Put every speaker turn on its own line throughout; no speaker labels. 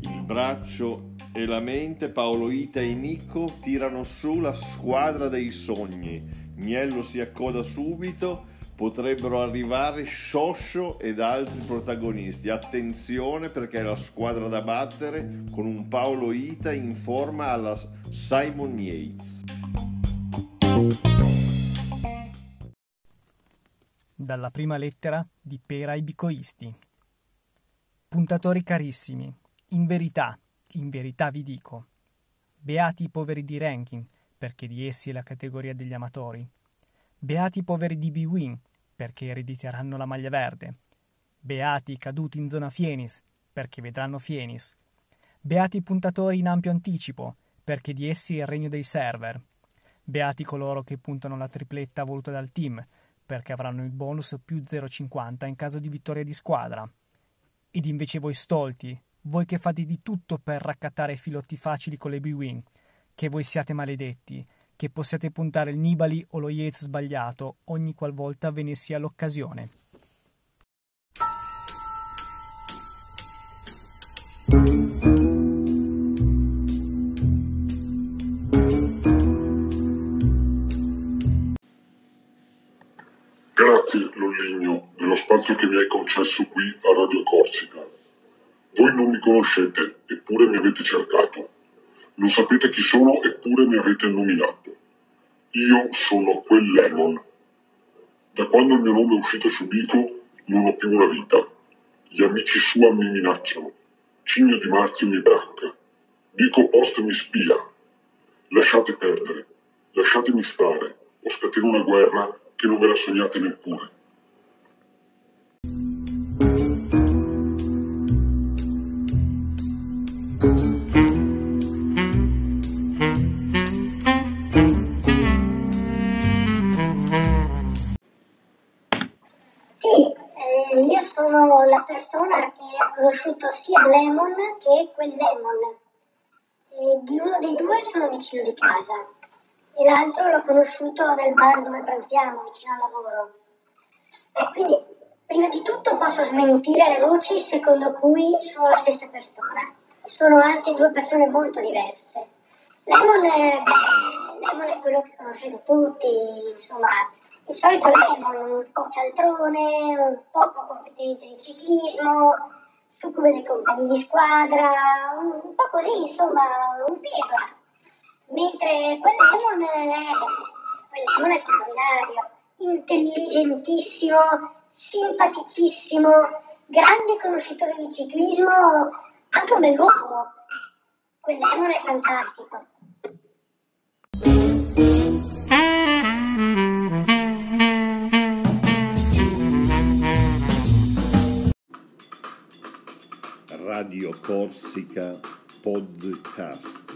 Il braccio e la mente, Paolo Ita e Nico tirano su la squadra dei sogni. Miello si accoda subito, potrebbero arrivare Scioscio ed altri protagonisti. Attenzione perché è la squadra da battere con un Paolo Ita in forma alla Simon Yates.
Dalla prima lettera di Pera ai Bicoisti. Puntatori carissimi, in verità, in verità vi dico, beati i poveri di ranking, perché di essi è la categoria degli amatori. Beati i poveri di B-Win, perché erediteranno la maglia verde. Beati i caduti in zona Fienis, perché vedranno Fienis. Beati i puntatori in ampio anticipo, perché di essi è il regno dei server. Beati coloro che puntano la tripletta voluta dal team, perché avranno il bonus più 0,50 in caso di vittoria di squadra. Ed invece voi stolti, voi che fate di tutto per raccattare filotti facili con le B-Wing, che voi siate maledetti, che possiate puntare il Nibali o lo Yates sbagliato ogni qualvolta ve ne sia l'occasione.
Grazie, Lolligno, dello spazio che mi hai concesso qui a Radio Corsica. Voi non mi conoscete, eppure mi avete cercato. Non sapete chi sono, eppure mi avete nominato. Io sono quel Lemon. Da quando il mio nome è uscito su Dico, non ho più una vita. Gli amici sua mi minacciano. Cigno di Marzio mi bracca. Dico Post mi spia. Lasciate perdere. Lasciatemi stare. O scateno una guerra che non ve la sognate neppure.
Eh, io sono la persona che ha conosciuto sia Lemon che quel Lemon. E di uno dei due sono vicino di casa e l'altro l'ho conosciuto nel bar dove pranziamo, vicino al lavoro. E quindi, prima di tutto, posso smentire le voci secondo cui sono la stessa persona. Sono anzi due persone molto diverse. Lemon è, beh, Lemon è quello che conoscete tutti, insomma, il solito Lemon, un po' cialtrone, un poco competente di ciclismo, succube dei compagni di squadra, un po' così, insomma, un pirla. Mentre quell'Emon è, quell'Emon è straordinario, intelligentissimo, simpaticissimo, grande conoscitore di ciclismo, anche un bell'uomo. Quell'Emon è fantastico.
Radio Corsica Podcast.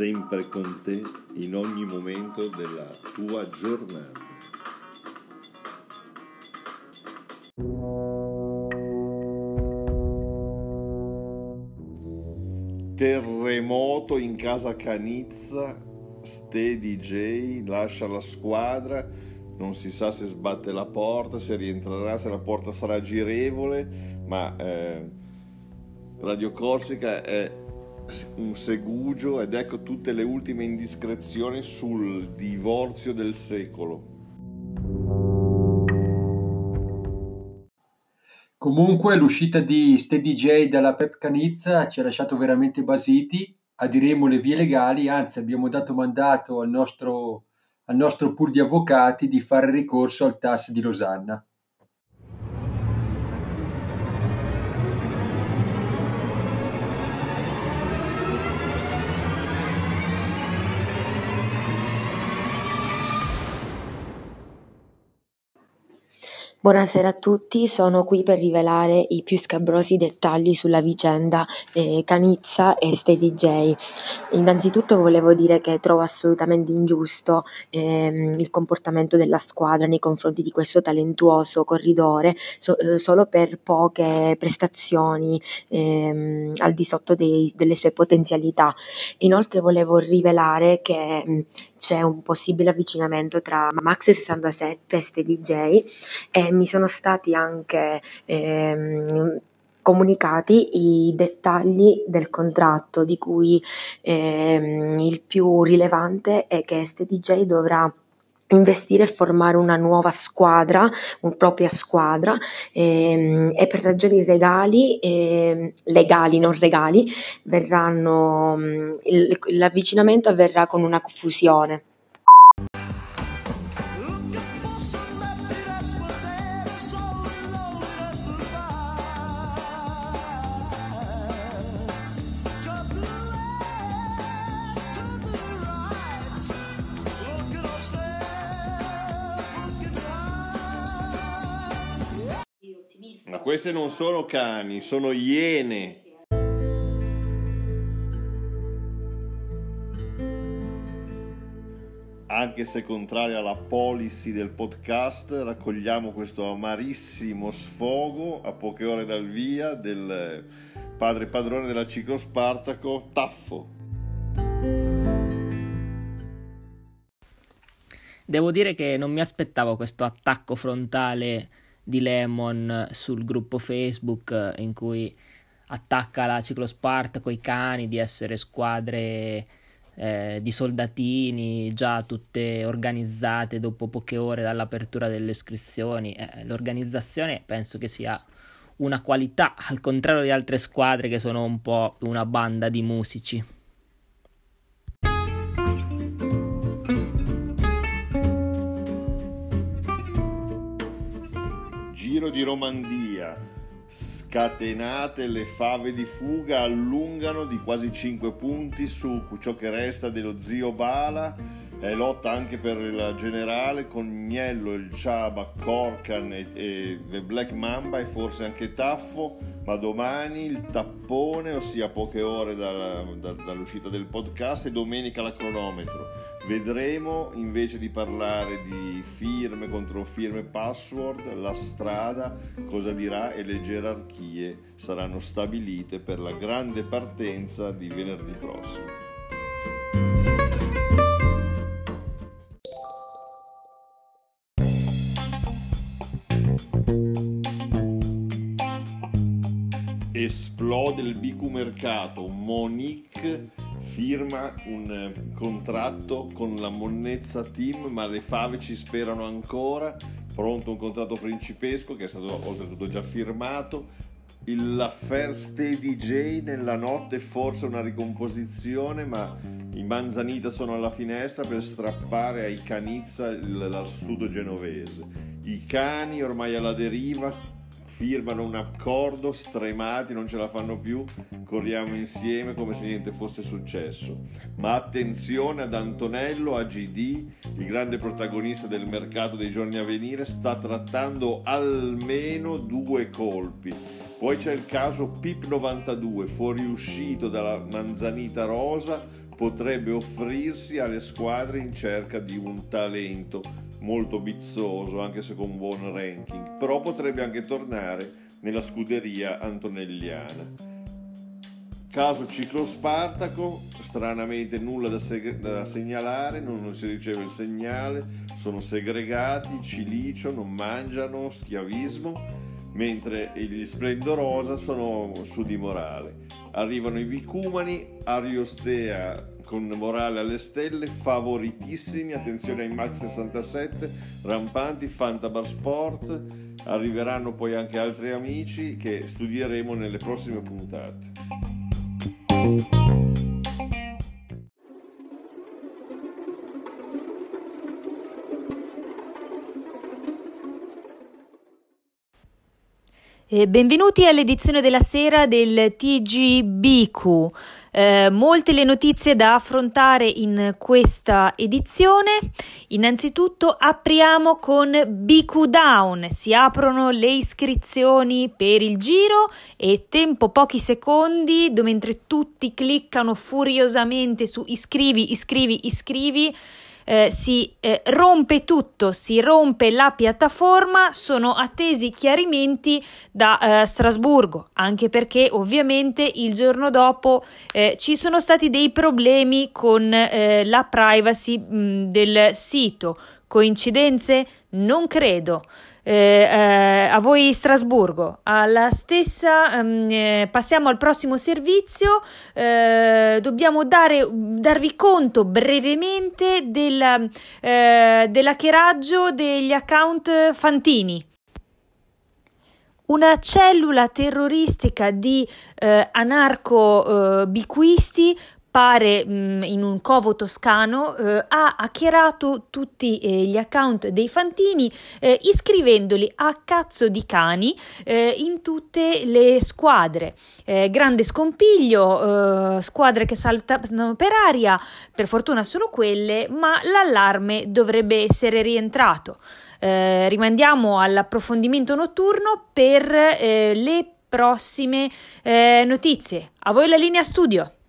Sempre con te in ogni momento della tua giornata. Terremoto in casa Canizza, Ste DJ lascia la squadra, non si sa se sbatte la porta, se rientrerà, se la porta sarà girevole, ma eh, Radio Corsica è un segugio ed ecco tutte le ultime indiscrezioni sul divorzio del secolo.
Comunque l'uscita di Steady J dalla Pep Canizza ci ha lasciato veramente basiti, adiremo le vie legali, anzi abbiamo dato mandato al nostro, al nostro pool di avvocati di fare ricorso al TAS di Losanna.
Buonasera a tutti, sono qui per rivelare i più scabrosi dettagli sulla vicenda eh, Canizza e Stay DJ. Innanzitutto volevo dire che trovo assolutamente ingiusto ehm, il comportamento della squadra nei confronti di questo talentuoso corridore so, eh, solo per poche prestazioni ehm, al di sotto dei, delle sue potenzialità. Inoltre volevo rivelare che mh, c'è un possibile avvicinamento tra Max 67 e Stay DJ e mi sono stati anche ehm, comunicati i dettagli del contratto, di cui ehm, il più rilevante è che STDJ dovrà investire e formare una nuova squadra, una propria squadra ehm, e per ragioni legali, ehm, legali non regali, verranno, il, l'avvicinamento avverrà con una fusione.
Queste non sono cani, sono iene. Anche se contraria alla policy del podcast, raccogliamo questo amarissimo sfogo a poche ore dal via del padre padrone della Ciclo Spartaco, Taffo.
Devo dire che non mi aspettavo questo attacco frontale di Lemon sul gruppo Facebook in cui attacca la Ciclospartaco i cani di essere squadre eh, di soldatini già tutte organizzate dopo poche ore dall'apertura delle iscrizioni. Eh, l'organizzazione penso che sia una qualità, al contrario di altre squadre che sono un po' una banda di musici.
Giro di Romandia, scatenate le fave di fuga allungano di quasi 5 punti su ciò che resta dello zio Bala. E lotta anche per il generale con Gnello, il Ciaba, Corcan e, e Black Mamba e forse anche Taffo, ma domani il tappone, ossia poche ore dalla, da, dall'uscita del podcast e domenica la cronometro. Vedremo invece di parlare di firme contro firme password, la strada cosa dirà e le gerarchie saranno stabilite per la grande partenza di venerdì prossimo. Esplode il bicumercato, Monique firma un eh, contratto con la Monnezza Team, ma le fave ci sperano ancora, pronto un contratto principesco che è stato oltretutto già firmato, l'affair Stay DJ nella notte forse una ricomposizione, ma i Manzanita sono alla finestra per strappare ai Canizza il, studio genovese. I cani ormai alla deriva firmano un accordo stremati, non ce la fanno più, corriamo insieme come se niente fosse successo. Ma attenzione ad Antonello AGD, il grande protagonista del mercato dei giorni a venire, sta trattando almeno due colpi. Poi c'è il caso PIP 92, fuoriuscito dalla manzanita rosa, potrebbe offrirsi alle squadre in cerca di un talento molto bizzoso, anche se con buon ranking, però potrebbe anche tornare nella scuderia antonelliana. Caso Ciclo Spartaco, stranamente nulla da, seg- da, segnalare, non si riceve il segnale, sono segregati, cilicio, non mangiano, schiavismo, mentre gli Splendorosa sono su di morale. Arrivano i Vicumani, Ariostea con morale alle stelle, favoritissimi, attenzione ai Max 67, rampanti, Fantabar Sport, arriveranno poi anche altri amici che studieremo nelle prossime puntate.
Benvenuti all'edizione della sera del TGBQ Eh, molte le notizie da affrontare in questa edizione. Innanzitutto apriamo con BQ Down. Si aprono le iscrizioni per il giro e tempo pochi secondi mentre tutti cliccano furiosamente su iscrivi, iscrivi, iscrivi eh, si eh, rompe tutto, si rompe la piattaforma, sono attesi chiarimenti da eh, Strasburgo, anche perché ovviamente il giorno dopo eh, ci sono stati dei problemi con eh, la privacy mh, del sito. Coincidenze? Non credo eh, eh, a voi Strasburgo. Alla stessa, um, eh, passiamo al prossimo servizio. Eh, dobbiamo dare, darvi conto brevemente del, dell'hackeraggio degli account Fantini. Una cellula terroristica di eh, anarco-biquisti pare mh, in un covo toscano, eh, ha hackerato tutti eh, gli account dei fantini eh, iscrivendoli a cazzo di cani eh, in tutte le squadre. Eh, grande scompiglio, eh, squadre che saltano per aria, per fortuna solo quelle, ma l'allarme dovrebbe essere rientrato. rimandiamo all'approfondimento notturno per le prossime notizie. A voi la linea studio.